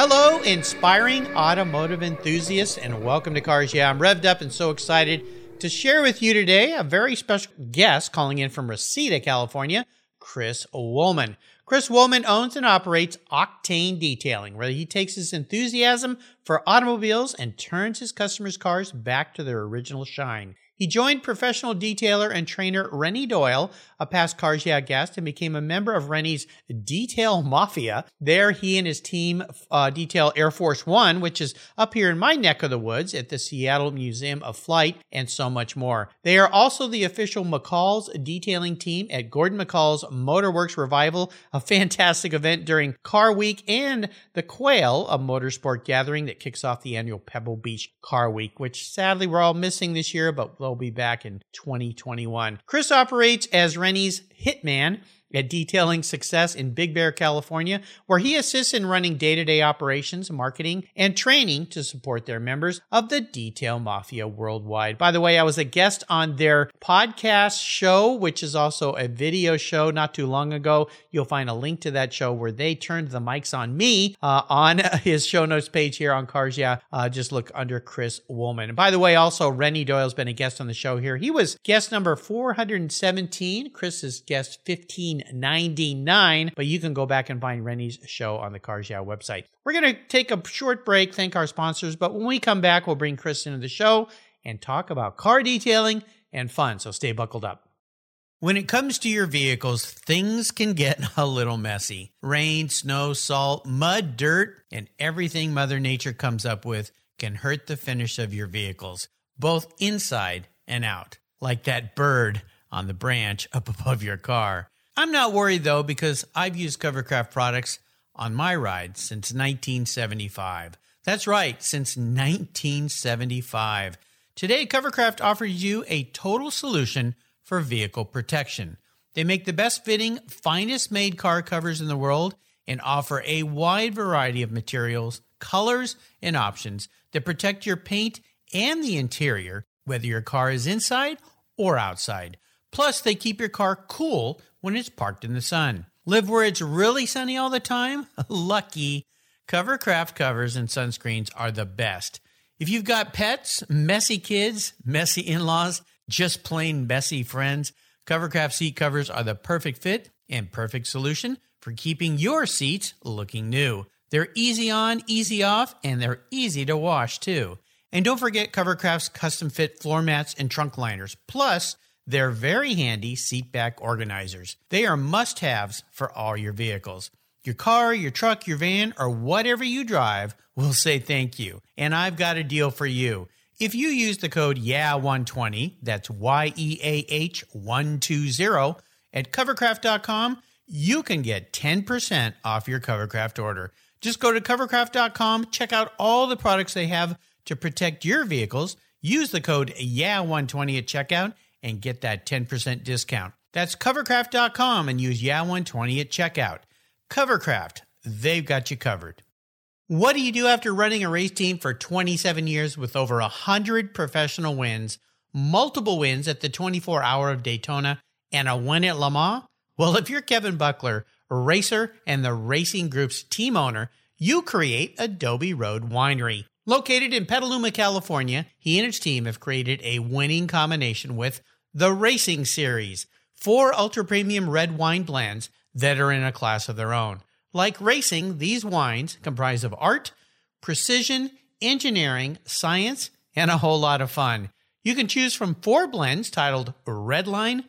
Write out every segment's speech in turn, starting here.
Hello, inspiring automotive enthusiasts, and welcome to Cars Yeah. I'm revved up and so excited to share with you today a very special guest calling in from Reseda, California, Chris Woolman. Chris Woolman owns and operates Octane Detailing, where he takes his enthusiasm for automobiles and turns his customers' cars back to their original shine. He joined professional detailer and trainer Rennie Doyle, a past Cars guest, and became a member of Rennie's Detail Mafia. There, he and his team uh, detail Air Force One, which is up here in my neck of the woods at the Seattle Museum of Flight, and so much more. They are also the official McCall's detailing team at Gordon McCall's Motorworks Revival, a fantastic event during Car Week and the Quail, a motorsport gathering that kicks off the annual Pebble Beach Car Week, which sadly we're all missing this year, but they'll be back in 2021. Chris operates as Hitman at detailing success in Big Bear, California, where he assists in running day to day operations, marketing, and training to support their members of the Detail Mafia worldwide. By the way, I was a guest on their podcast show, which is also a video show not too long ago. You'll find a link to that show where they turned the mics on me uh, on his show notes page here on Cars Yeah. Uh, just look under Chris Woolman. And by the way, also, Rennie Doyle's been a guest on the show here. He was guest number 417. Chris is guest 15. 99, but you can go back and find Rennie's show on the Cars Yeah website. We're going to take a short break, thank our sponsors, but when we come back, we'll bring Chris into the show and talk about car detailing and fun. So stay buckled up. When it comes to your vehicles, things can get a little messy. Rain, snow, salt, mud, dirt, and everything Mother Nature comes up with can hurt the finish of your vehicles, both inside and out, like that bird on the branch up above your car. I'm not worried though because I've used Covercraft products on my ride since 1975. That's right, since 1975. Today, Covercraft offers you a total solution for vehicle protection. They make the best fitting, finest made car covers in the world and offer a wide variety of materials, colors, and options that protect your paint and the interior, whether your car is inside or outside. Plus, they keep your car cool when it's parked in the sun. Live where it's really sunny all the time? Lucky. Covercraft covers and sunscreens are the best. If you've got pets, messy kids, messy in laws, just plain messy friends, Covercraft seat covers are the perfect fit and perfect solution for keeping your seats looking new. They're easy on, easy off, and they're easy to wash too. And don't forget Covercraft's custom fit floor mats and trunk liners. Plus, they're very handy seatback organizers. They are must haves for all your vehicles. Your car, your truck, your van, or whatever you drive will say thank you. And I've got a deal for you. If you use the code YEAH120, that's Y E A H 120, at covercraft.com, you can get 10% off your Covercraft order. Just go to covercraft.com, check out all the products they have to protect your vehicles, use the code YEAH120 at checkout, and get that 10% discount. That's covercraft.com and use YEAH120 at checkout. Covercraft, they've got you covered. What do you do after running a race team for 27 years with over 100 professional wins, multiple wins at the 24 hour of Daytona, and a win at Le Mans? Well, if you're Kevin Buckler, racer and the Racers Group's team owner, you create Adobe Road Winery. Located in Petaluma, California, he and his team have created a winning combination with the Racing Series, four ultra premium red wine blends that are in a class of their own. Like racing, these wines comprise of art, precision, engineering, science, and a whole lot of fun. You can choose from four blends titled Redline,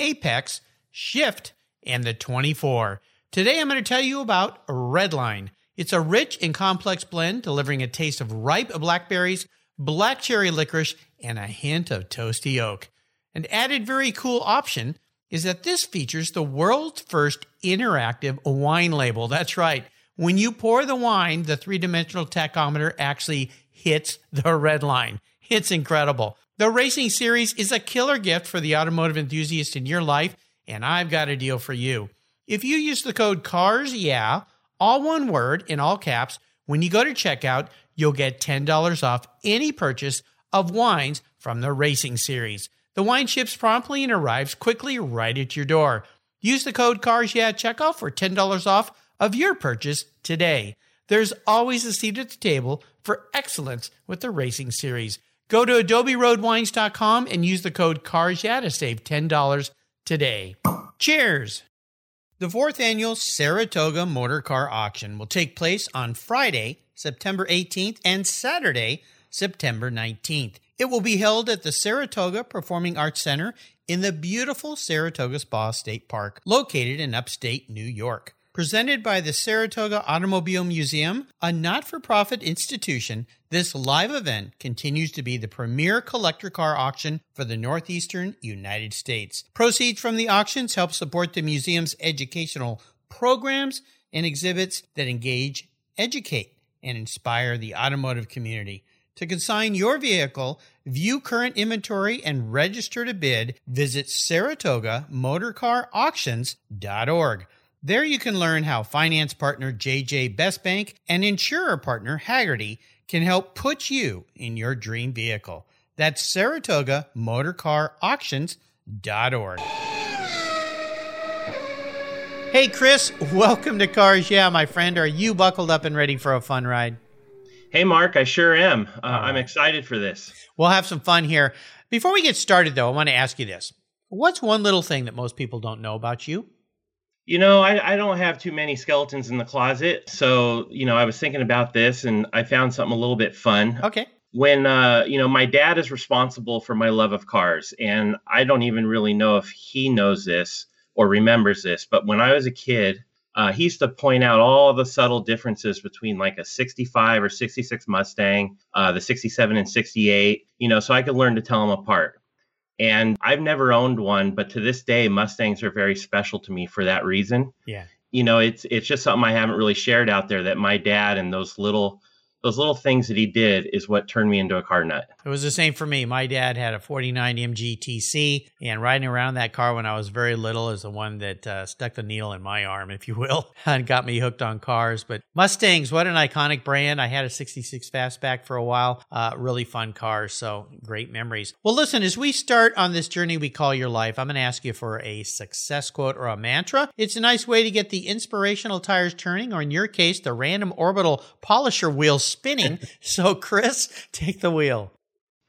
Apex, Shift, and the 24. Today I'm going to tell you about Redline. It's a rich and complex blend delivering a taste of ripe blackberries, black cherry licorice, and a hint of toasty oak. An added very cool option is that this features the world's first interactive wine label. That's right. When you pour the wine, the three dimensional tachometer actually hits the red line. It's incredible. The Racing Series is a killer gift for the automotive enthusiast in your life, and I've got a deal for you. If you use the code CARS, yeah, all one word in all caps, when you go to checkout, you'll get $10 off any purchase of wines from the Racing Series. The wine ships promptly and arrives quickly right at your door. Use the code CARS, yeah, at checkout for $10 off of your purchase today. There's always a seat at the table for excellence with the Racing Series. Go to adoberoadwines.com and use the code CARSYA to save $10 today. Cheers! The fourth annual Saratoga Motor Car Auction will take place on Friday, September 18th and Saturday, September 19th. It will be held at the Saratoga Performing Arts Center in the beautiful Saratoga Spa State Park, located in upstate New York. Presented by the Saratoga Automobile Museum, a not for profit institution, this live event continues to be the premier collector car auction for the Northeastern United States. Proceeds from the auctions help support the museum's educational programs and exhibits that engage, educate, and inspire the automotive community. To consign your vehicle, view current inventory, and register to bid, visit SaratogaMotorCarAuctions.org. There you can learn how finance partner JJ Best Bank and insurer partner Hagerty can help put you in your dream vehicle. That's Saratoga Motor Car Auctions.org. Hey, Chris, welcome to Cars Yeah, my friend. Are you buckled up and ready for a fun ride? Hey, Mark, I sure am. Uh. I'm excited for this. We'll have some fun here. Before we get started, though, I want to ask you this What's one little thing that most people don't know about you? You know, I, I don't have too many skeletons in the closet. So, you know, I was thinking about this and I found something a little bit fun. Okay. When, uh, you know, my dad is responsible for my love of cars. And I don't even really know if he knows this or remembers this. But when I was a kid, uh, he used to point out all the subtle differences between like a 65 or 66 Mustang, uh, the 67 and 68, you know, so I could learn to tell them apart. And I've never owned one, but to this day, Mustangs are very special to me for that reason. Yeah. You know, it's it's just something I haven't really shared out there that my dad and those little those little things that he did is what turned me into a car nut. It was the same for me. My dad had a 49 MGTC, and riding around that car when I was very little is the one that uh, stuck the needle in my arm, if you will, and got me hooked on cars. But Mustangs, what an iconic brand. I had a 66 Fastback for a while. Uh, really fun cars, so great memories. Well, listen, as we start on this journey we call your life, I'm going to ask you for a success quote or a mantra. It's a nice way to get the inspirational tires turning, or in your case, the random orbital polisher wheels spinning. so, Chris, take the wheel.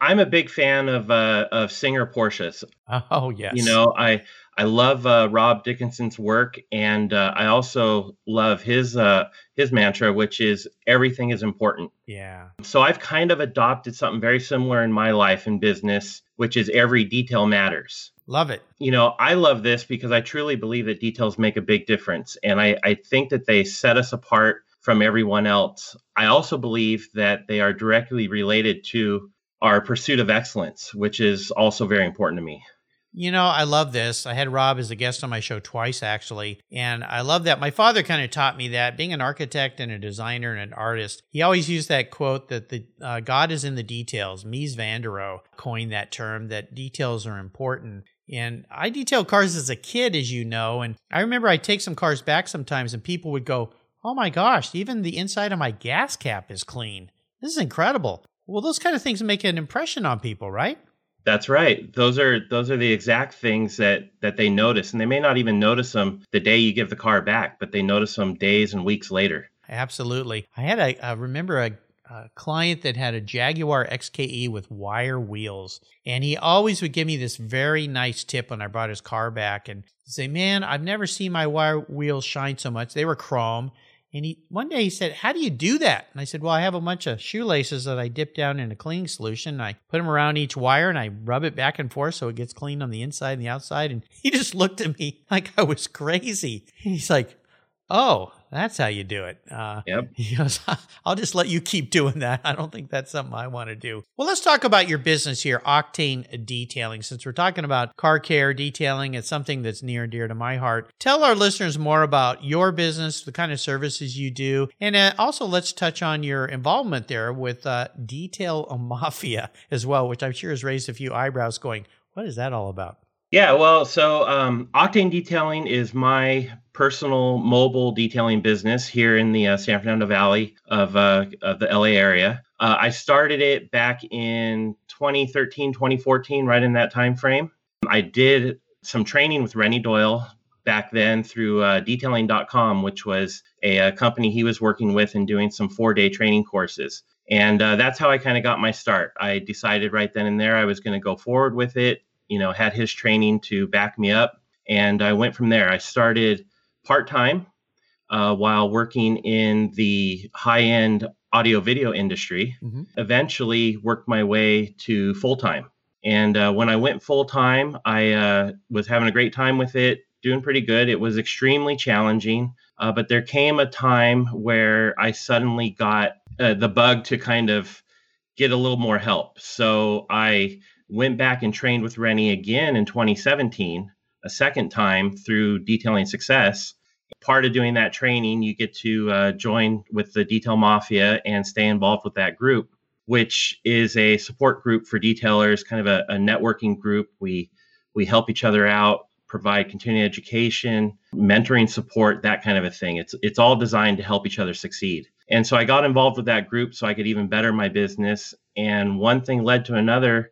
I'm a big fan of uh, of Singer Porsches. Oh yes. You know, I I love uh, Rob Dickinson's work, and uh, I also love his uh, his mantra, which is everything is important. Yeah. So I've kind of adopted something very similar in my life and business, which is every detail matters. Love it. You know, I love this because I truly believe that details make a big difference, and I I think that they set us apart from everyone else. I also believe that they are directly related to our pursuit of excellence, which is also very important to me. You know, I love this. I had Rob as a guest on my show twice, actually. And I love that. My father kind of taught me that being an architect and a designer and an artist, he always used that quote that the uh, God is in the details. Mies van der Rohe coined that term that details are important. And I detailed cars as a kid, as you know. And I remember I'd take some cars back sometimes and people would go, Oh my gosh, even the inside of my gas cap is clean. This is incredible. Well, those kind of things make an impression on people, right? That's right. Those are those are the exact things that that they notice, and they may not even notice them the day you give the car back, but they notice them days and weeks later. Absolutely. I had a I remember a, a client that had a Jaguar XKE with wire wheels, and he always would give me this very nice tip when I brought his car back, and say, "Man, I've never seen my wire wheels shine so much. They were chrome." And he one day he said, "How do you do that?" And I said, "Well, I have a bunch of shoelaces that I dip down in a cleaning solution. And I put them around each wire and I rub it back and forth so it gets clean on the inside and the outside." And he just looked at me like I was crazy. And he's like, "Oh, that's how you do it. Uh, yep. He goes, I'll just let you keep doing that. I don't think that's something I want to do. Well, let's talk about your business here, Octane Detailing. Since we're talking about car care detailing, it's something that's near and dear to my heart. Tell our listeners more about your business, the kind of services you do, and uh, also let's touch on your involvement there with uh, Detail Mafia as well, which I'm sure has raised a few eyebrows going, what is that all about? Yeah, well, so um, Octane Detailing is my personal mobile detailing business here in the uh, San Fernando Valley of, uh, of the LA area. Uh, I started it back in 2013, 2014, right in that time frame. I did some training with Rennie Doyle back then through uh, detailing.com, which was a, a, company he was working with and doing some four day training courses. And uh, that's how I kind of got my start. I decided right then and there I was going to go forward with it you know, had his training to back me up. And I went from there. I started part time uh, while working in the high end audio video industry. Mm-hmm. Eventually, worked my way to full time. And uh, when I went full time, I uh, was having a great time with it, doing pretty good. It was extremely challenging, uh, but there came a time where I suddenly got uh, the bug to kind of get a little more help. So I went back and trained with Rennie again in 2017, a second time through Detailing Success. Part of doing that training, you get to uh, join with the Detail Mafia and stay involved with that group, which is a support group for detailers, kind of a, a networking group. We we help each other out, provide continuing education, mentoring support, that kind of a thing. It's it's all designed to help each other succeed. And so I got involved with that group so I could even better my business. And one thing led to another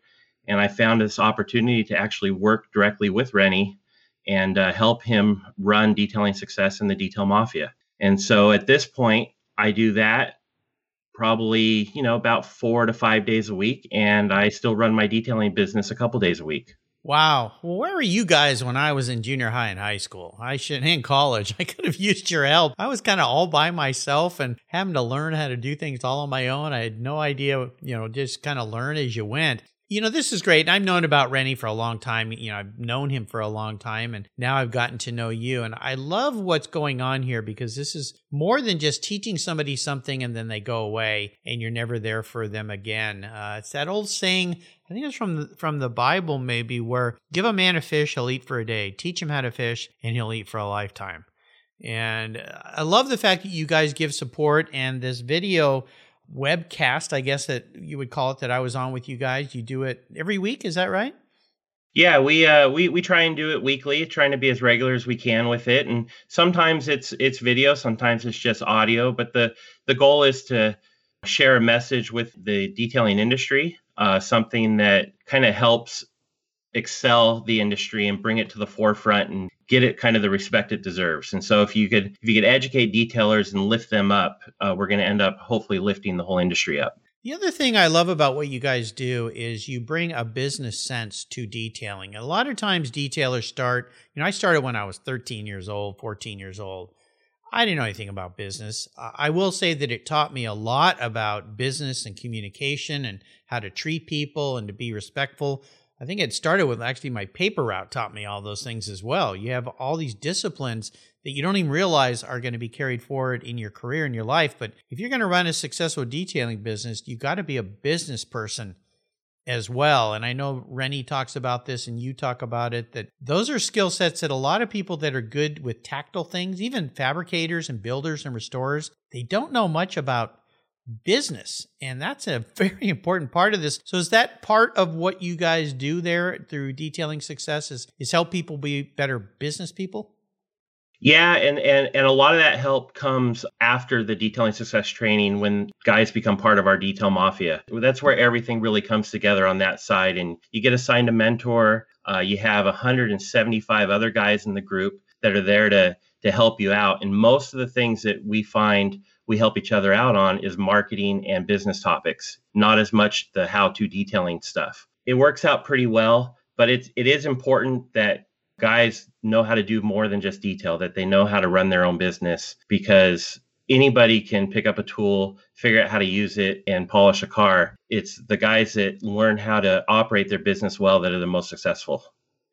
and I found this opportunity to actually work directly with Rennie and uh, help him run detailing success in the detail mafia. And so at this point, I do that probably you know about four to five days a week, and I still run my detailing business a couple days a week. Wow. Well, where were you guys when I was in junior high and high school? I should in college. I could have used your help. I was kind of all by myself and having to learn how to do things all on my own. I had no idea, you know, just kind of learn as you went. You know, this is great. I've known about Rennie for a long time. You know, I've known him for a long time, and now I've gotten to know you. And I love what's going on here because this is more than just teaching somebody something and then they go away and you're never there for them again. Uh, it's that old saying. I think it's from the, from the Bible, maybe, where give a man a fish, he'll eat for a day. Teach him how to fish, and he'll eat for a lifetime. And I love the fact that you guys give support and this video webcast, I guess that you would call it, that I was on with you guys. You do it every week, is that right? Yeah, we uh, we we try and do it weekly, trying to be as regular as we can with it. And sometimes it's it's video, sometimes it's just audio. But the the goal is to share a message with the detailing industry, uh, something that kind of helps excel the industry and bring it to the forefront and get it kind of the respect it deserves. And so if you could if you could educate detailers and lift them up, uh, we're going to end up hopefully lifting the whole industry up. The other thing I love about what you guys do is you bring a business sense to detailing. A lot of times detailers start, you know, I started when I was 13 years old, 14 years old. I didn't know anything about business. I will say that it taught me a lot about business and communication and how to treat people and to be respectful. I think it started with actually my paper route taught me all those things as well. You have all these disciplines that you don't even realize are going to be carried forward in your career in your life. But if you're going to run a successful detailing business, you got to be a business person as well. And I know Rennie talks about this and you talk about it that those are skill sets that a lot of people that are good with tactile things, even fabricators and builders and restorers, they don't know much about business. And that's a very important part of this. So is that part of what you guys do there through detailing success is, is help people be better business people? Yeah, and, and and a lot of that help comes after the detailing success training when guys become part of our detail mafia. That's where everything really comes together on that side, and you get assigned a mentor. Uh, you have 175 other guys in the group that are there to to help you out, and most of the things that we find we help each other out on is marketing and business topics, not as much the how to detailing stuff. It works out pretty well, but it's it is important that guys know how to do more than just detail, that they know how to run their own business because anybody can pick up a tool, figure out how to use it, and polish a car. It's the guys that learn how to operate their business well that are the most successful.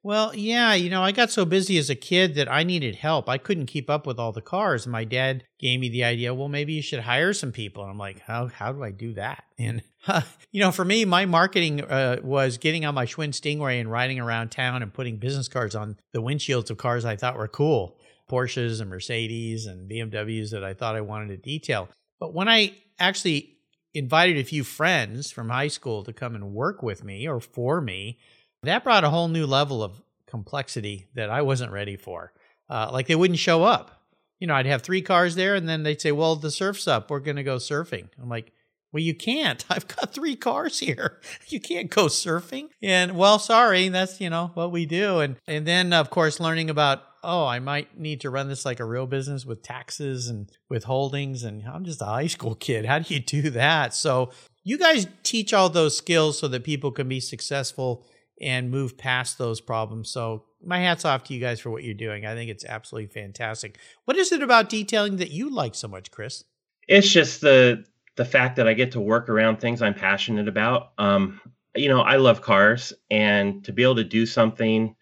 Well, yeah, you know, I got so busy as a kid that I needed help. I couldn't keep up with all the cars. My dad gave me the idea, well, maybe you should hire some people. And I'm like, how, how do I do that? And, uh, you know, for me, my marketing uh, was getting on my Schwinn Stingray and riding around town and putting business cards on the windshields of cars I thought were cool Porsches and Mercedes and BMWs that I thought I wanted to detail. But when I actually invited a few friends from high school to come and work with me or for me, that brought a whole new level of complexity that I wasn't ready for. Uh, like they wouldn't show up. You know, I'd have three cars there, and then they'd say, "Well, the surf's up. We're going to go surfing." I'm like, "Well, you can't. I've got three cars here. You can't go surfing." And well, sorry, that's you know what we do. And and then of course learning about oh, I might need to run this like a real business with taxes and withholdings, and I'm just a high school kid. How do you do that? So you guys teach all those skills so that people can be successful and move past those problems. So my hat's off to you guys for what you're doing. I think it's absolutely fantastic. What is it about detailing that you like so much, Chris? It's just the the fact that I get to work around things I'm passionate about. Um, you know, I love cars, and to be able to do something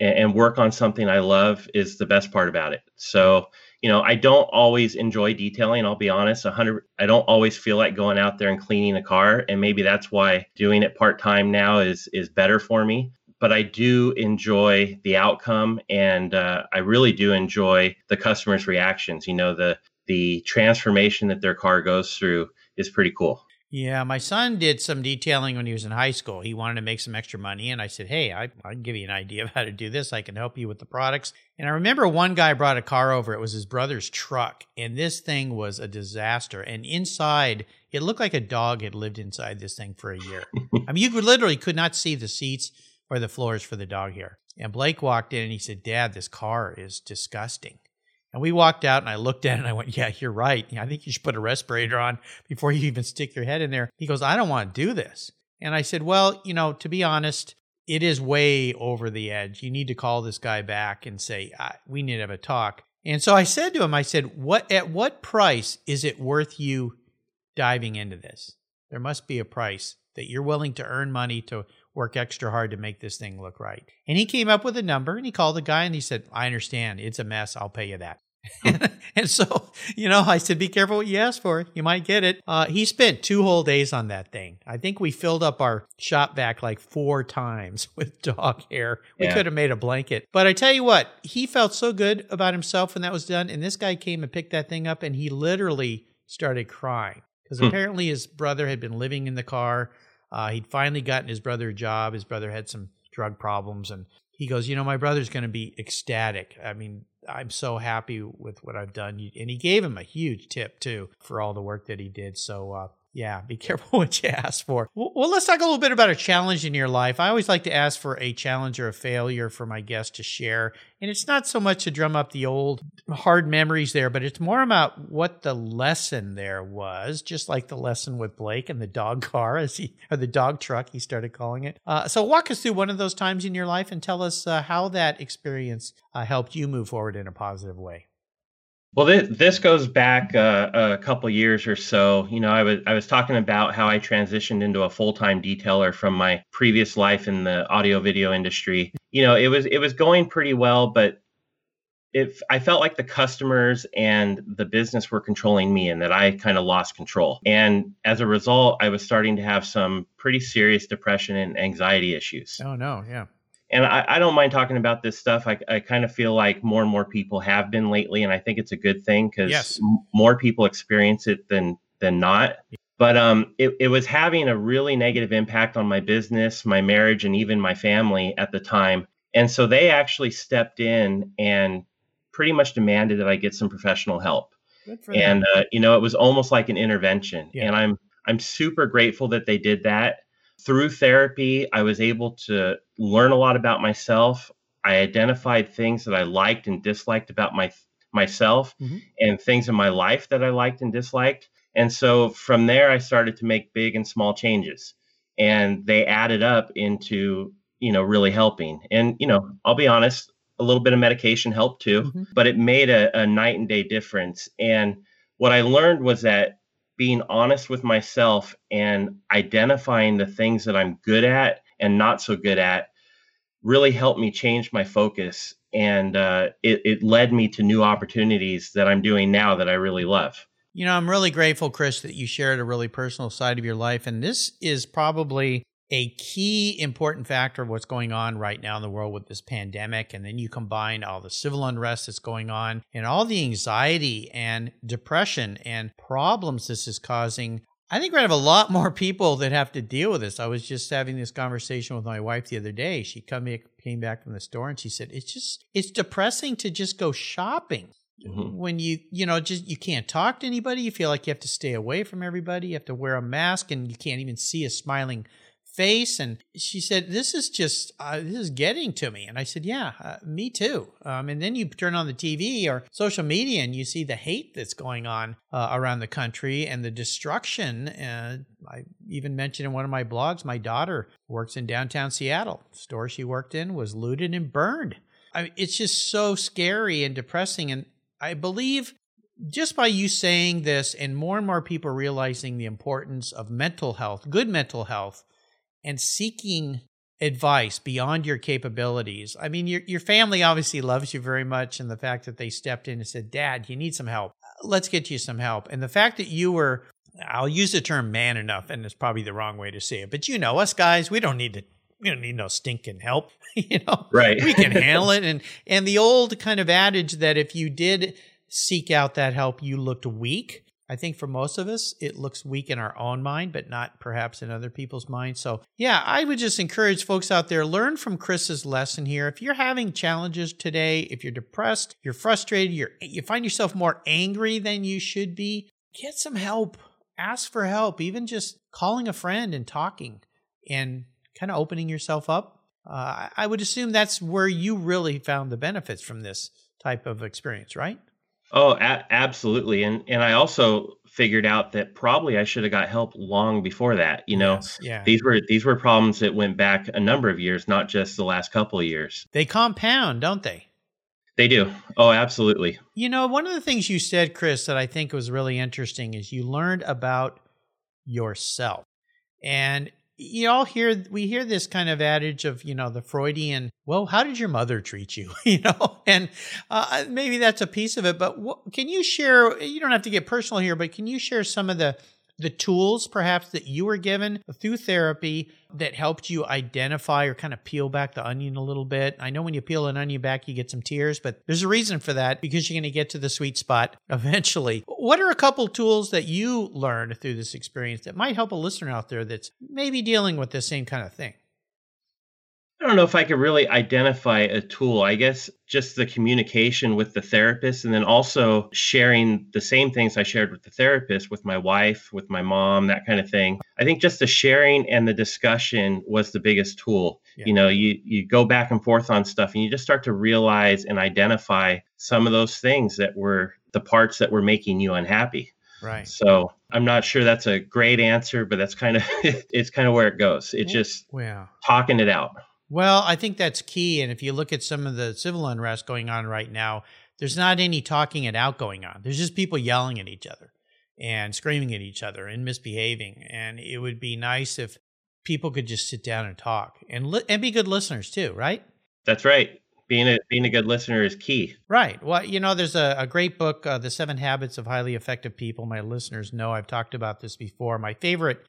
and, and work on something I love is the best part about it. So you know, I don't always enjoy detailing. I'll be honest. A hundred, I don't always feel like going out there and cleaning a car, and maybe that's why doing it part time now is is better for me. But I do enjoy the outcome, and uh, I really do enjoy the customers' reactions. You know, the the transformation that their car goes through is pretty cool. Yeah, my son did some detailing when he was in high school. He wanted to make some extra money, and I said, Hey, I, I can give you an idea of how to do this. I can help you with the products. And I remember one guy brought a car over. It was his brother's truck, and this thing was a disaster. And inside, it looked like a dog had lived inside this thing for a year. I mean, you literally could not see the seats or the floors for the dog here. And Blake walked in and he said, Dad, this car is disgusting. And we walked out and I looked at it and I went, Yeah, you're right. I think you should put a respirator on before you even stick your head in there. He goes, I don't want to do this. And I said, Well, you know, to be honest, it is way over the edge. You need to call this guy back and say, We need to have a talk. And so I said to him, I said, What at what price is it worth you diving into this? There must be a price that you're willing to earn money to work extra hard to make this thing look right. And he came up with a number and he called the guy and he said, I understand. It's a mess. I'll pay you that. and so, you know, I said, be careful what you ask for. You might get it. Uh, he spent two whole days on that thing. I think we filled up our shop vac like four times with dog hair. We yeah. could have made a blanket. But I tell you what, he felt so good about himself when that was done. And this guy came and picked that thing up and he literally started crying because hmm. apparently his brother had been living in the car uh, he'd finally gotten his brother a job. His brother had some drug problems, and he goes, "You know, my brother's going to be ecstatic. I mean, I'm so happy with what I've done." And he gave him a huge tip too for all the work that he did. So uh, yeah, be careful what you ask for. Well, let's talk a little bit about a challenge in your life. I always like to ask for a challenge or a failure for my guests to share. And it's not so much to drum up the old hard memories there, but it's more about what the lesson there was, just like the lesson with Blake and the dog car, as he, or the dog truck, he started calling it. Uh, so walk us through one of those times in your life and tell us uh, how that experience uh, helped you move forward in a positive way. Well, this, this goes back uh, a couple years or so. You know, I was I was talking about how I transitioned into a full time detailer from my previous life in the audio video industry. You know, it was it was going pretty well, but if I felt like the customers and the business were controlling me, and that I kind of lost control. And as a result, I was starting to have some pretty serious depression and anxiety issues. Oh no, yeah and I, I, don't mind talking about this stuff. I, I kind of feel like more and more people have been lately, and I think it's a good thing because yes. m- more people experience it than than not. But um, it, it was having a really negative impact on my business, my marriage, and even my family at the time. And so they actually stepped in and pretty much demanded that I get some professional help. and uh, you know, it was almost like an intervention. Yeah. And I'm I'm super grateful that they did that through therapy, I was able to learn a lot about myself. I identified things that I liked and disliked about my myself mm-hmm. and things in my life that I liked and disliked. And so from there I started to make big and small changes. And they added up into, you know, really helping. And, you know, I'll be honest, a little bit of medication helped too, mm-hmm. but it made a, a night and day difference. And what I learned was that being honest with myself and identifying the things that I'm good at and not so good at really helped me change my focus and uh, it, it led me to new opportunities that I'm doing now that I really love. You know, I'm really grateful, Chris, that you shared a really personal side of your life. And this is probably a key important factor of what's going on right now in the world with this pandemic. And then you combine all the civil unrest that's going on and all the anxiety and depression and problems this is causing. I think we're going to have a lot more people that have to deal with this. I was just having this conversation with my wife the other day. She come, came back from the store and she said, it's just, it's depressing to just go shopping. Mm-hmm. When you, you know, just you can't talk to anybody, you feel like you have to stay away from everybody, you have to wear a mask, and you can't even see a smiling face and she said this is just uh, this is getting to me. And i said yeah uh, me too. Um, and then you turn on the tv or social media and you see the hate that's going on uh, around the country and the destruction uh, i even mentioned in one of my blogs my daughter works in downtown seattle. The store she worked in was looted and burned. I mean, it's just so scary and depressing and i believe just by you saying this and more and more people realizing the importance of mental health, good mental health, and seeking advice beyond your capabilities. I mean, your your family obviously loves you very much, and the fact that they stepped in and said, "Dad, you need some help. Let's get you some help," and the fact that you were I'll use the term man enough, and it's probably the wrong way to say it, but you know, us guys, we don't need to we don't need no stinking help. you know, right? we can handle it. And and the old kind of adage that if you did seek out that help, you looked weak. I think for most of us, it looks weak in our own mind, but not perhaps in other people's minds. So, yeah, I would just encourage folks out there learn from Chris's lesson here. If you're having challenges today, if you're depressed, you're frustrated, you're, you find yourself more angry than you should be, get some help. Ask for help, even just calling a friend and talking and kind of opening yourself up. Uh, I would assume that's where you really found the benefits from this type of experience, right? Oh, a- absolutely. And and I also figured out that probably I should have got help long before that. You know, yes, yeah. these were these were problems that went back a number of years, not just the last couple of years. They compound, don't they? They do. Oh, absolutely. You know, one of the things you said, Chris, that I think was really interesting is you learned about yourself. And you all hear we hear this kind of adage of you know the freudian well how did your mother treat you? You know? And uh, maybe that's a piece of it but can you share you don't have to get personal here but can you share some of the the tools perhaps that you were given through therapy that helped you identify or kind of peel back the onion a little bit. I know when you peel an onion back, you get some tears, but there's a reason for that because you're going to get to the sweet spot eventually. What are a couple tools that you learned through this experience that might help a listener out there that's maybe dealing with the same kind of thing? I don't know if I could really identify a tool. I guess just the communication with the therapist and then also sharing the same things I shared with the therapist with my wife, with my mom, that kind of thing. I think just the sharing and the discussion was the biggest tool. Yeah. You know, you you go back and forth on stuff and you just start to realize and identify some of those things that were the parts that were making you unhappy. Right. So I'm not sure that's a great answer, but that's kind of it's kind of where it goes. It's just wow. talking it out. Well, I think that's key. And if you look at some of the civil unrest going on right now, there's not any talking it out going on. There's just people yelling at each other and screaming at each other and misbehaving. And it would be nice if people could just sit down and talk and li- and be good listeners too, right? That's right. Being a being a good listener is key. Right. Well, you know, there's a, a great book, uh, The Seven Habits of Highly Effective People. My listeners know I've talked about this before. My favorite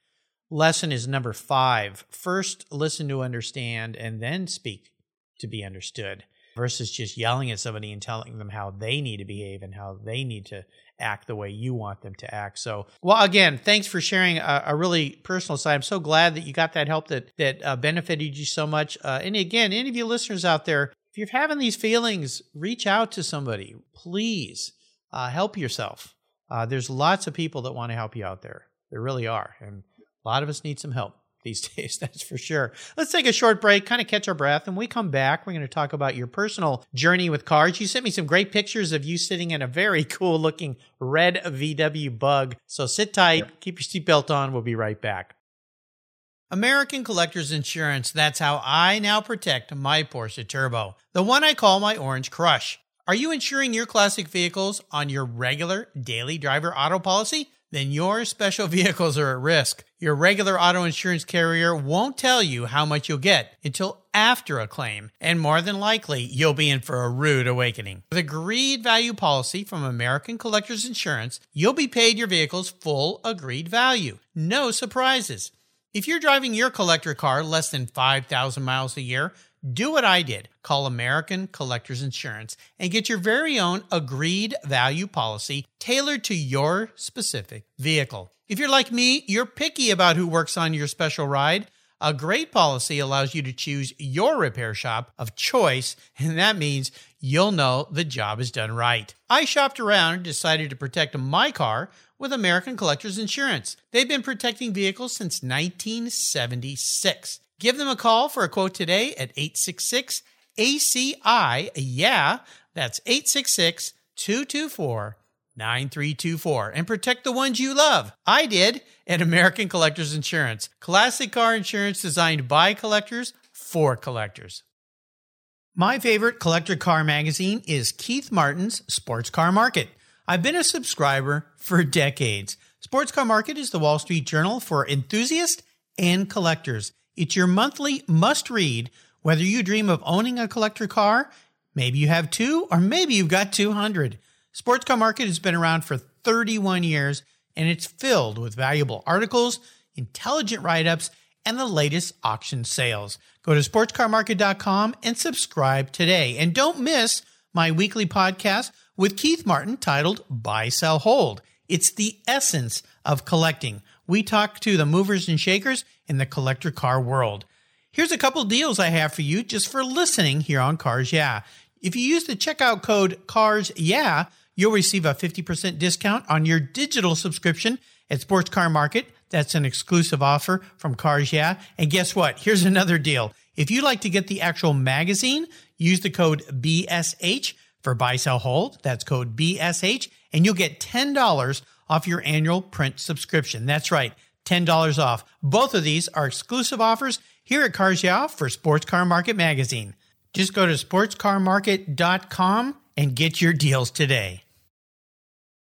lesson is number five. First, listen to understand and then speak to be understood versus just yelling at somebody and telling them how they need to behave and how they need to act the way you want them to act. So, well, again, thanks for sharing a, a really personal side. I'm so glad that you got that help that that uh, benefited you so much. Uh, and again, any of you listeners out there, if you're having these feelings, reach out to somebody. Please uh, help yourself. Uh, there's lots of people that want to help you out there. There really are, and a lot of us need some help these days, that's for sure. Let's take a short break, kind of catch our breath. And we come back, we're going to talk about your personal journey with cars. You sent me some great pictures of you sitting in a very cool looking red VW bug. So sit tight, keep your seatbelt on. We'll be right back. American Collectors Insurance, that's how I now protect my Porsche Turbo, the one I call my Orange Crush. Are you insuring your classic vehicles on your regular daily driver auto policy? Then your special vehicles are at risk. Your regular auto insurance carrier won't tell you how much you'll get until after a claim, and more than likely, you'll be in for a rude awakening. With a agreed value policy from American Collectors Insurance, you'll be paid your vehicle's full agreed value. No surprises. If you're driving your collector car less than 5,000 miles a year, do what I did. Call American Collectors Insurance and get your very own agreed value policy tailored to your specific vehicle. If you're like me, you're picky about who works on your special ride. A great policy allows you to choose your repair shop of choice, and that means you'll know the job is done right. I shopped around and decided to protect my car with American Collectors Insurance. They've been protecting vehicles since 1976. Give them a call for a quote today at 866 ACI. Yeah, that's 866 224 9324 and protect the ones you love. I did at American Collectors Insurance. Classic car insurance designed by collectors for collectors. My favorite collector car magazine is Keith Martin's Sports Car Market. I've been a subscriber for decades. Sports Car Market is the Wall Street Journal for enthusiasts and collectors. It's your monthly must read, whether you dream of owning a collector car, maybe you have two, or maybe you've got 200. Sports Car Market has been around for 31 years and it's filled with valuable articles, intelligent write ups, and the latest auction sales. Go to sportscarmarket.com and subscribe today. And don't miss my weekly podcast with Keith Martin titled Buy, Sell, Hold. It's the essence of collecting. We talk to the movers and shakers in the collector car world. Here's a couple deals I have for you just for listening here on Cars Yeah. If you use the checkout code CARS Yeah, you'll receive a 50% discount on your digital subscription at Sports Car Market. That's an exclusive offer from Cars Yeah. And guess what? Here's another deal. If you'd like to get the actual magazine, use the code BSH for buy, sell, hold. That's code BSH, and you'll get $10 off your annual print subscription. That's right, $10 off. Both of these are exclusive offers here at Cars Yeah for Sports Car Market Magazine. Just go to sportscarmarket.com and get your deals today.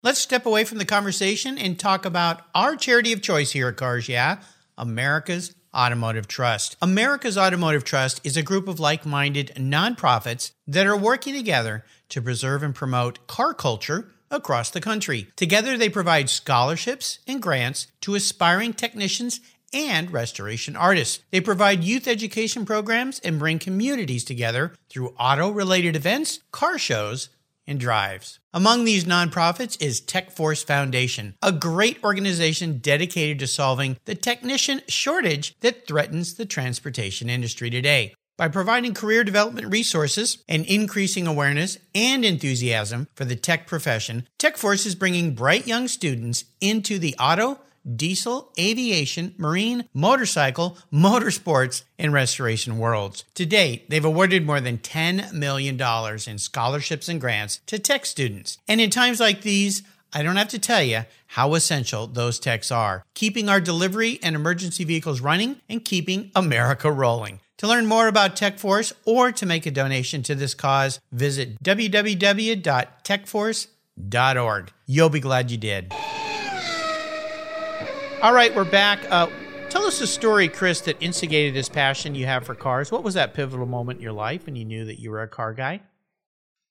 Let's step away from the conversation and talk about our charity of choice here at Cars Yeah, America's Automotive Trust. America's Automotive Trust is a group of like minded nonprofits that are working together to preserve and promote car culture across the country. Together, they provide scholarships and grants to aspiring technicians and restoration artists. They provide youth education programs and bring communities together through auto related events, car shows, and drives. Among these nonprofits is TechForce Foundation, a great organization dedicated to solving the technician shortage that threatens the transportation industry today. By providing career development resources and increasing awareness and enthusiasm for the tech profession, TechForce is bringing bright young students into the auto, diesel, aviation, marine, motorcycle, motorsports, and restoration worlds. To date, they've awarded more than $10 million in scholarships and grants to tech students. And in times like these, I don't have to tell you how essential those techs are, keeping our delivery and emergency vehicles running and keeping America rolling. To learn more about TechForce or to make a donation to this cause, visit www.techforce.org. You'll be glad you did. All right, we're back. Uh, tell us a story, Chris, that instigated this passion you have for cars. What was that pivotal moment in your life when you knew that you were a car guy?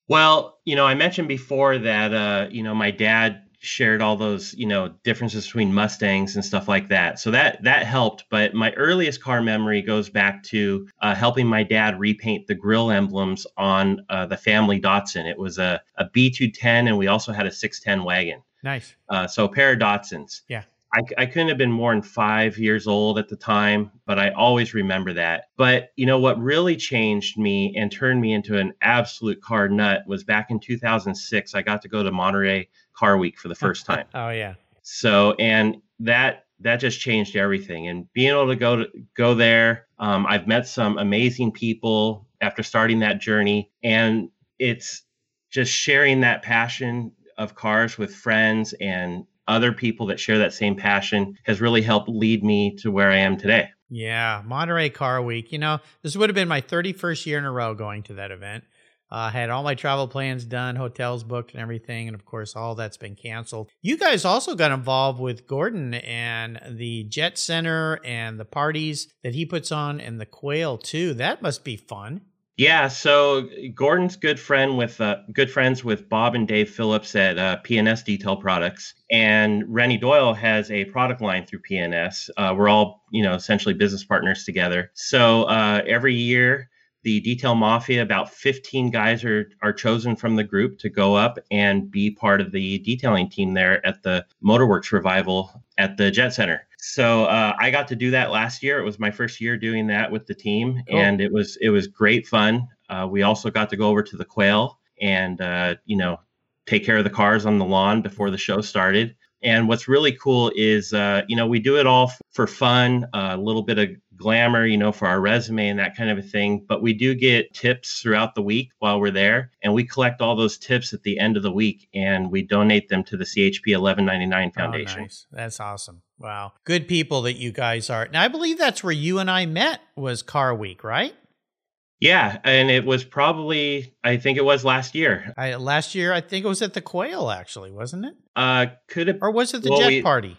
Well, you know, I mentioned before that, uh, you know, my dad shared all those you know differences between mustangs and stuff like that. So that that helped. But my earliest car memory goes back to uh, helping my dad repaint the grill emblems on uh, the family datsun it was a, a b210 and we also had a 610 wagon. Nice. Uh, so a pair of datsuns yeah. I, I, couldn't have been more than five years old at the time, but I always remember that. But you know what really changed me and turned me into an absolute car nut was back in 2006. I got to go to Monterey Car Week for the first time. oh yeah. So and that that just changed everything. And being able to go to go there, um, I've met some amazing people after starting that journey, and it's just sharing that passion of cars with friends and other people that share that same passion has really helped lead me to where I am today. Yeah, Monterey Car Week. You know, this would have been my 31st year in a row going to that event. Uh, had all my travel plans done, hotels booked, and everything. And of course, all that's been canceled. You guys also got involved with Gordon and the Jet Center and the parties that he puts on and the Quail, too. That must be fun. Yeah, so Gordon's good friend with uh, good friends with Bob and Dave Phillips at uh, P&S Detail Products, and Rennie Doyle has a product line through P&S. Uh, we're all you know essentially business partners together. So uh, every year, the Detail Mafia, about 15 guys are are chosen from the group to go up and be part of the detailing team there at the Motorworks revival at the Jet Center. So uh, I got to do that last year. It was my first year doing that with the team, cool. and it was it was great fun. Uh, we also got to go over to the Quail and uh, you know take care of the cars on the lawn before the show started. And what's really cool is, uh, you know, we do it all f- for fun, a little bit of glamour, you know, for our resume and that kind of a thing. But we do get tips throughout the week while we're there, and we collect all those tips at the end of the week, and we donate them to the CHP 1199 Foundation. Oh, nice. That's awesome. Wow, good people that you guys are. Now, I believe that's where you and I met was Car Week, right? Yeah, and it was probably I think it was last year. I, last year, I think it was at the Quail, actually, wasn't it? Uh, could it? Or was it the well, Jet we, Party?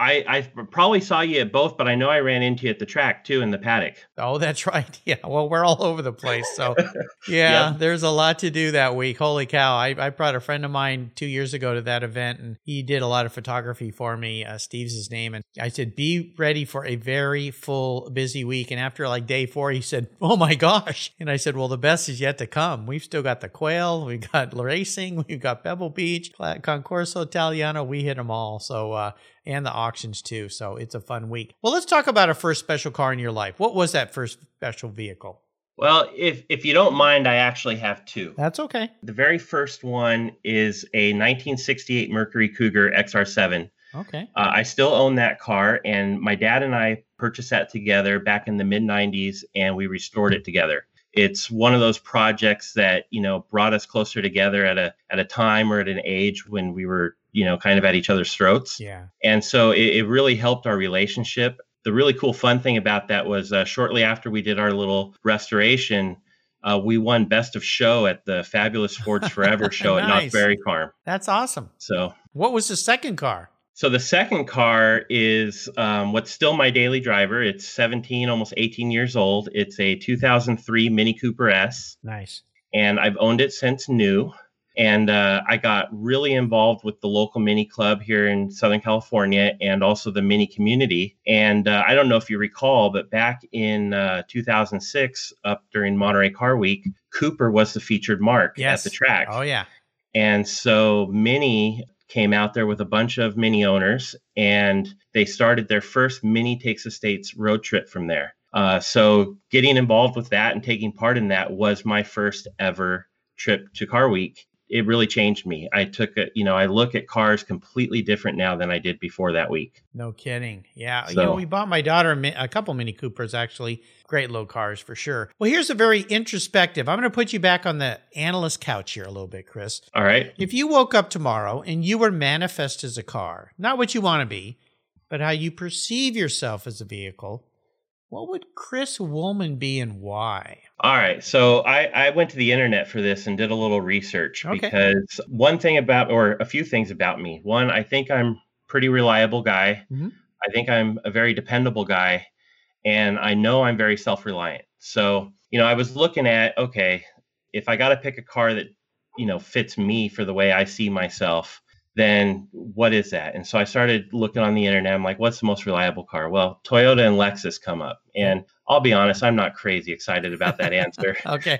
I, I probably saw you at both, but I know I ran into you at the track too in the paddock. Oh, that's right. Yeah. Well, we're all over the place. So, yeah, yep. there's a lot to do that week. Holy cow. I, I brought a friend of mine two years ago to that event and he did a lot of photography for me. Uh, Steve's his name. And I said, be ready for a very full, busy week. And after like day four, he said, oh my gosh. And I said, well, the best is yet to come. We've still got the quail, we've got racing, we've got Pebble Beach, Concorso Italiano. We hit them all. So, uh, and the auctions too. So it's a fun week. Well, let's talk about a first special car in your life. What was that first special vehicle? Well, if if you don't mind, I actually have two. That's okay. The very first one is a 1968 Mercury Cougar XR7. Okay. Uh, I still own that car, and my dad and I purchased that together back in the mid 90s, and we restored it together. It's one of those projects that you know brought us closer together at a at a time or at an age when we were you know, kind of at each other's throats. Yeah. And so it, it really helped our relationship. The really cool, fun thing about that was uh, shortly after we did our little restoration, uh, we won Best of Show at the Fabulous Fords Forever show nice. at Knott's Berry Farm. That's awesome. So, what was the second car? So the second car is um, what's still my daily driver. It's 17, almost 18 years old. It's a 2003 Mini Cooper S. Nice. And I've owned it since new and uh, I got really involved with the local mini club here in Southern California and also the mini community. And uh, I don't know if you recall, but back in uh, 2006, up during Monterey Car Week, Cooper was the featured marque yes. at the track. Oh yeah. And so Mini came out there with a bunch of mini owners, and they started their first Mini Takes the States road trip from there. Uh, so getting involved with that and taking part in that was my first ever trip to Car Week it really changed me. I took a, you know, I look at cars completely different now than I did before that week. No kidding. Yeah. So, you know, we bought my daughter a couple Mini Coopers actually. Great low cars for sure. Well, here's a very introspective. I'm going to put you back on the analyst couch here a little bit, Chris. All right. If you woke up tomorrow and you were manifest as a car, not what you want to be, but how you perceive yourself as a vehicle, what would Chris Woolman be and why? All right. So I, I went to the internet for this and did a little research okay. because one thing about, or a few things about me. One, I think I'm pretty reliable guy. Mm-hmm. I think I'm a very dependable guy. And I know I'm very self reliant. So, you know, I was looking at, okay, if I got to pick a car that, you know, fits me for the way I see myself, then what is that? And so I started looking on the internet. I'm like, what's the most reliable car? Well, Toyota and Lexus come up. And I'll be honest, I'm not crazy excited about that answer. okay.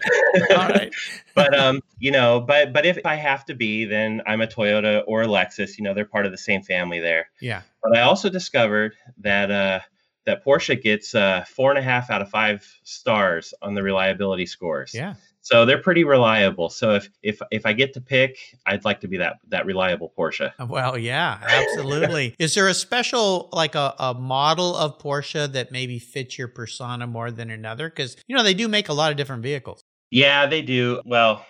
All right. but um, you know, but but if I have to be, then I'm a Toyota or a Lexus. You know, they're part of the same family there. Yeah. But I also discovered that uh that Porsche gets uh four and a half out of five stars on the reliability scores. Yeah. So they're pretty reliable. So if if if I get to pick, I'd like to be that that reliable Porsche. Uh, well, yeah, absolutely. Is there a special like a, a model of Porsche that maybe fits your persona more than another? Because you know they do make a lot of different vehicles. Yeah, they do. Well,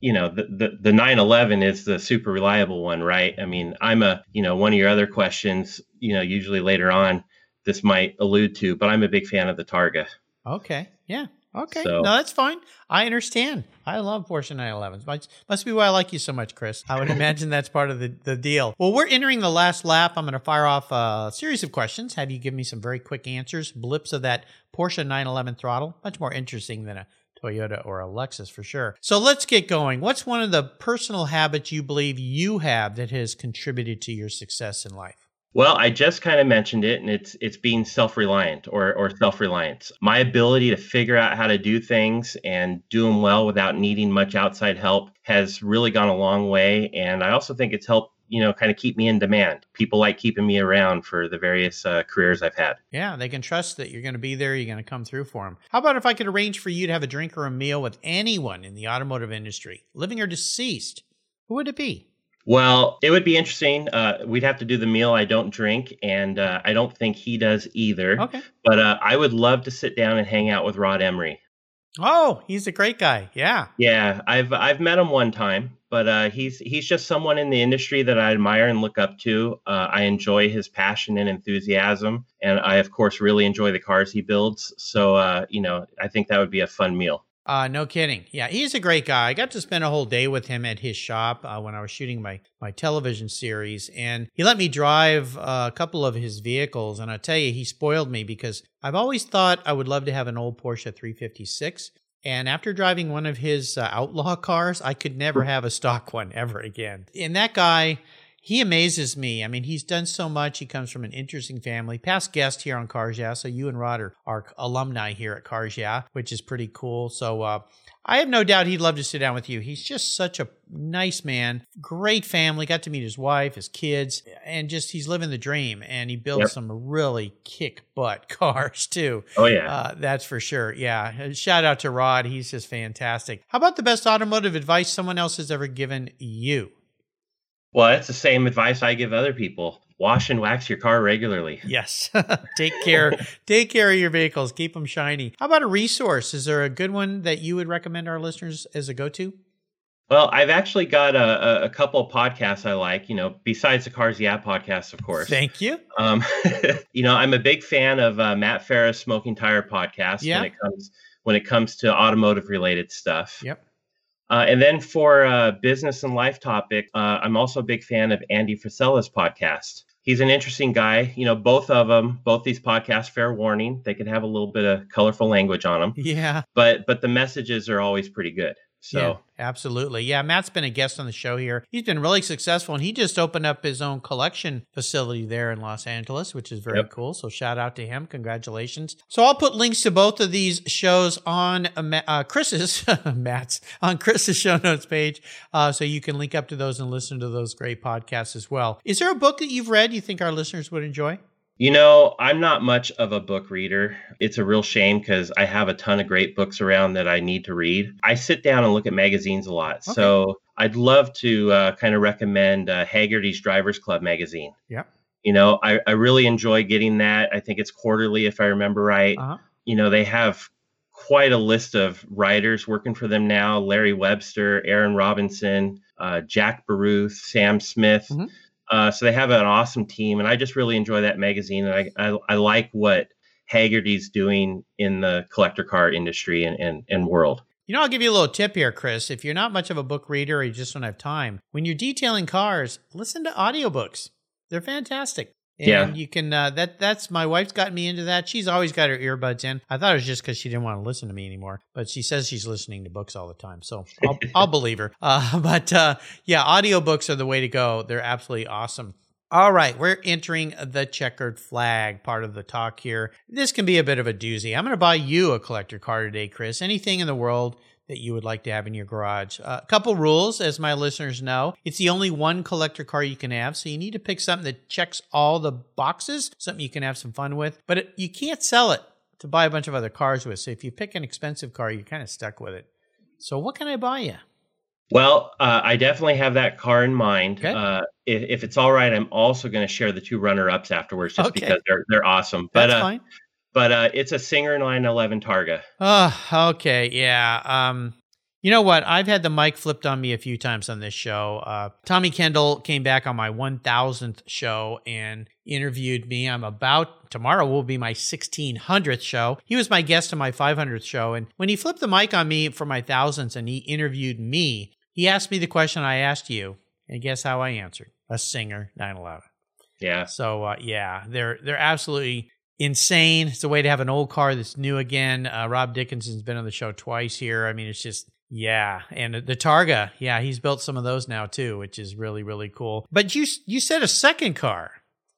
you know the, the the 911 is the super reliable one right i mean i'm a you know one of your other questions you know usually later on this might allude to but i'm a big fan of the targa okay yeah Okay, So- no, that's fine. I understand. I love Porsche 911s. Must, must be why I like you so much, Chris. I would imagine that's part of the, the deal. Well, we're entering the last lap. I'm going to fire off a series of questions. Have you give me some very quick answers, blips of that Porsche 911 throttle. Much more interesting than a Toyota or a Lexus for sure. So let's get going. What's one of the personal habits you believe you have that has contributed to your success in life? Well, I just kind of mentioned it, and it's it's being self-reliant or or self-reliance. My ability to figure out how to do things and do them well without needing much outside help has really gone a long way, and I also think it's helped you know kind of keep me in demand. People like keeping me around for the various uh, careers I've had. Yeah, they can trust that you're going to be there. You're going to come through for them. How about if I could arrange for you to have a drink or a meal with anyone in the automotive industry, living or deceased? Who would it be? Well, it would be interesting. Uh, we'd have to do the meal. I don't drink, and uh, I don't think he does either. Okay. But uh, I would love to sit down and hang out with Rod Emery. Oh, he's a great guy. Yeah. Yeah, I've I've met him one time, but uh, he's he's just someone in the industry that I admire and look up to. Uh, I enjoy his passion and enthusiasm, and I of course really enjoy the cars he builds. So uh, you know, I think that would be a fun meal. Uh, no kidding. Yeah, he's a great guy. I got to spend a whole day with him at his shop uh, when I was shooting my, my television series, and he let me drive uh, a couple of his vehicles. And I tell you, he spoiled me because I've always thought I would love to have an old Porsche 356. And after driving one of his uh, outlaw cars, I could never have a stock one ever again. And that guy, he amazes me. I mean, he's done so much. He comes from an interesting family. Past guest here on Cars Yeah. So you and Rod are, are alumni here at Cars Yeah, which is pretty cool. So uh, I have no doubt he'd love to sit down with you. He's just such a nice man, great family. Got to meet his wife, his kids, and just he's living the dream. And he builds Yep. some really kick butt cars too. Oh yeah. Uh, that's for sure. Yeah. Shout out to Rod. He's just fantastic. How about the best automotive advice someone else has ever given you? Well, that's the same advice I give other people. Wash and wax your car regularly. Yes. take care. take care of your vehicles. Keep them shiny. How about a resource? Is there a good one that you would recommend our listeners as a go to? Well, I've actually got a, a, couple of podcasts I like. You know, besides the Cars Yeah podcast, of course. Thank you. Um, you know, I'm a big fan of uh, Matt Farah's Smoking Tire podcast Yeah. when it comes when it comes to automotive related stuff. Yep. Uh, and then for uh, business and life topic, uh, I'm also a big fan of Andy Frisella's podcast. He's an interesting guy. You know, both of them, both these podcasts, fair warning, they can have a little bit of colorful language on them, Yeah. but but the messages are always pretty good. So Yeah, absolutely. Yeah, Matt's been a guest on the show here. He's been really successful, and he just opened up his own collection facility there in Los Angeles, which is very Yep. cool. So shout out to him. Congratulations. So I'll put links to both of these shows on uh, uh, Chris's Matt's on Chris's show notes page, uh, so you can link up to those and listen to those great podcasts as well. Is there a book that you've read you think our listeners would enjoy? You know, I'm not much of a book reader. It's a real shame because I have a ton of great books around that I need to read. I sit down and look at magazines a lot. Okay. So I'd love to uh, kind of recommend uh, Hagerty's Drivers Club magazine. Yeah. You know, I, I really enjoy getting that. I think it's quarterly, if I remember right. Uh-huh. You know, they have quite a list of writers working for them now Larry Webster, Aaron Robinson, uh, Jack Baruth, Sam Smith. Mhm. Uh, so they have an awesome team, and I just really enjoy that magazine. And I, I, I like what Hagerty's doing in the collector car industry and, and, and world. You know, I'll give you a little tip here, Chris. If you're not much of a book reader or you just don't have time, when you're detailing cars, listen to audiobooks. They're fantastic. And Yeah. you can uh, that that's my wife's gotten me into that. She's always got her earbuds in. I thought it was just because she didn't want to listen to me anymore, but she says she's listening to books all the time, so I'll, I'll believe her. Uh, but uh, yeah, audiobooks are the way to go. They're absolutely awesome. All right, we're entering the checkered flag part of the talk here. This can be a bit of a doozy. I'm going to buy you a collector car today, Chris. Anything in the world that you would like to have in your garage. A couple rules, as my listeners know. It's the only one collector car you can have, so you need to pick something that checks all the boxes, something you can have some fun with. But it, you can't sell it to buy a bunch of other cars with. So if you pick an expensive car, you're kind of stuck with it. So what can I buy you? Well, uh, I definitely have that car in mind. Okay. Uh, if, if it's all right, I'm also going to share the two runner-ups afterwards, just Okay. because they're they're awesome. But That's uh, fine. But uh, it's a Singer 911 Targa. Oh, okay, yeah. Um, You know what? I've had the mic flipped on me a few times on this show. Uh, Tommy Kendall came back on my 1000th show and interviewed me. I'm about, tomorrow will be my 1600th show. He was my guest on my 500th show. And when he flipped the mic on me for my thousands and he interviewed me, he asked me the question I asked you. And guess how I answered? A singer, 911. Yeah. So uh, yeah, they're they're absolutely insane. It's a way to have an old car that's new again. Uh, Rob Dickinson's been on the show twice here. I mean, it's just yeah, and the Targa, yeah, he's built some of those now too, which is really really cool. But you you said a second car.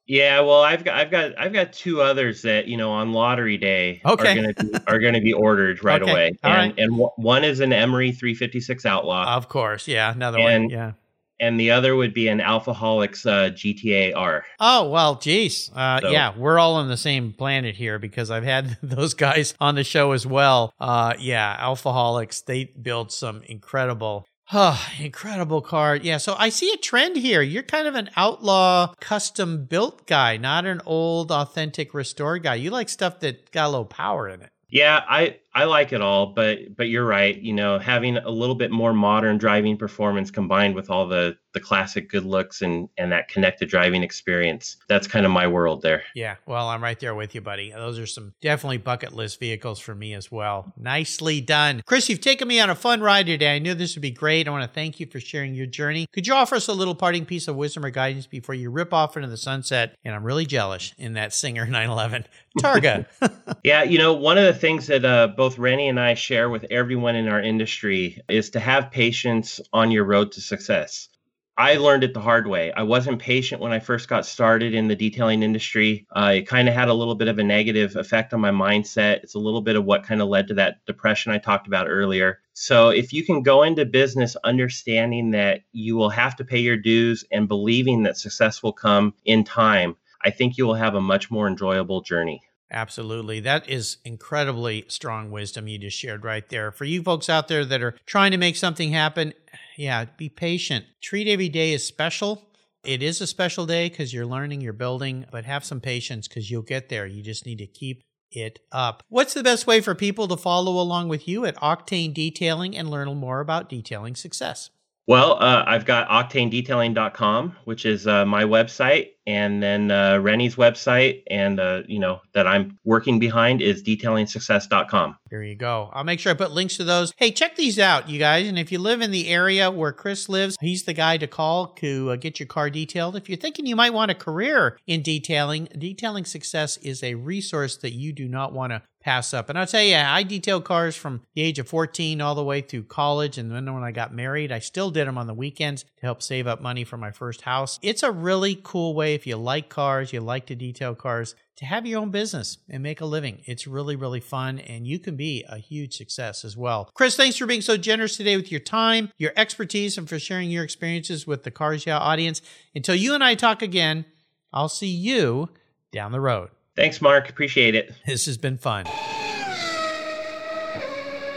Yeah, well, I've got I've got I've got two others that you know on lottery day okay. are going to are going to be ordered right Okay, away, all and right. and w- one is an Emery 356 Outlaw, Of course, yeah, another one, yeah. And the other would be an Alphaholics uh, GTA R. Oh well, geez, uh, So- yeah, we're all on the same planet here because I've had those guys on the show as well. Uh, yeah, Alphaholics, they build some incredible. Oh, incredible car. Yeah, so I see a trend here. You're kind of an outlaw custom built guy, not an old authentic restored guy. You like stuff that got a little power in it. Yeah, I I like it all, but but you're right. You know, having a little bit more modern driving performance combined with all the the classic good looks and and that connected driving experience. That's kind of my world there. Yeah, well, I'm right there with you, buddy. Those are some definitely bucket list vehicles for me as well. Nicely done. Chris, you've taken me on a fun ride today. I knew this would be great. I want to thank you for sharing your journey. Could you offer us a little parting piece of wisdom or guidance before you rip off into the sunset? And I'm really jealous in that Singer 911 Targa. Yeah, you know, one of the things that uh, both Renny and I share with everyone in our industry is to have patience on your road to success. I learned it the hard way. I wasn't patient when I first got started in the detailing industry. Uh, it kind of had a little bit of a negative effect on my mindset. It's a little bit of what kind of led to that depression I talked about earlier. So, if you can go into business understanding that you will have to pay your dues and believing that success will come in time, I think you will have a much more enjoyable journey. Absolutely. That is incredibly strong wisdom you just shared right there. For you folks out there that are trying to make something happen, yeah, be patient. Treat every day as special. It is a special day because you're learning, you're building, but have some patience because you'll get there. You just need to keep it up. What's the best way for people to follow along with you at Octane Detailing and learn more about detailing success? Well, uh, I've got octanedetailing.com, which is uh, my website, and then uh, Renny's website, and uh, you know that I'm working behind is detailingsuccess.com. There you go. I'll make sure I put links to those. Hey, check these out, you guys. And if you live in the area where Chris lives, he's the guy to call to uh, get your car detailed. If you're thinking you might want a career in detailing, Detailing Success is a resource that you do not want to pass up. And I'll tell you, I detailed cars from the age of 14 all the way through college. And then when I got married, I still did them on the weekends to help save up money for my first house. It's a really cool way if you like cars, you like to detail cars, to have your own business and make a living. It's really, really fun, and you can be a huge success as well. Chris, thanks for being so generous today with your time, your expertise, and for sharing your experiences with the Cars Yeah audience. Until you and I talk again, I'll see you down the road. Thanks, Mark. Appreciate it. This has been fun.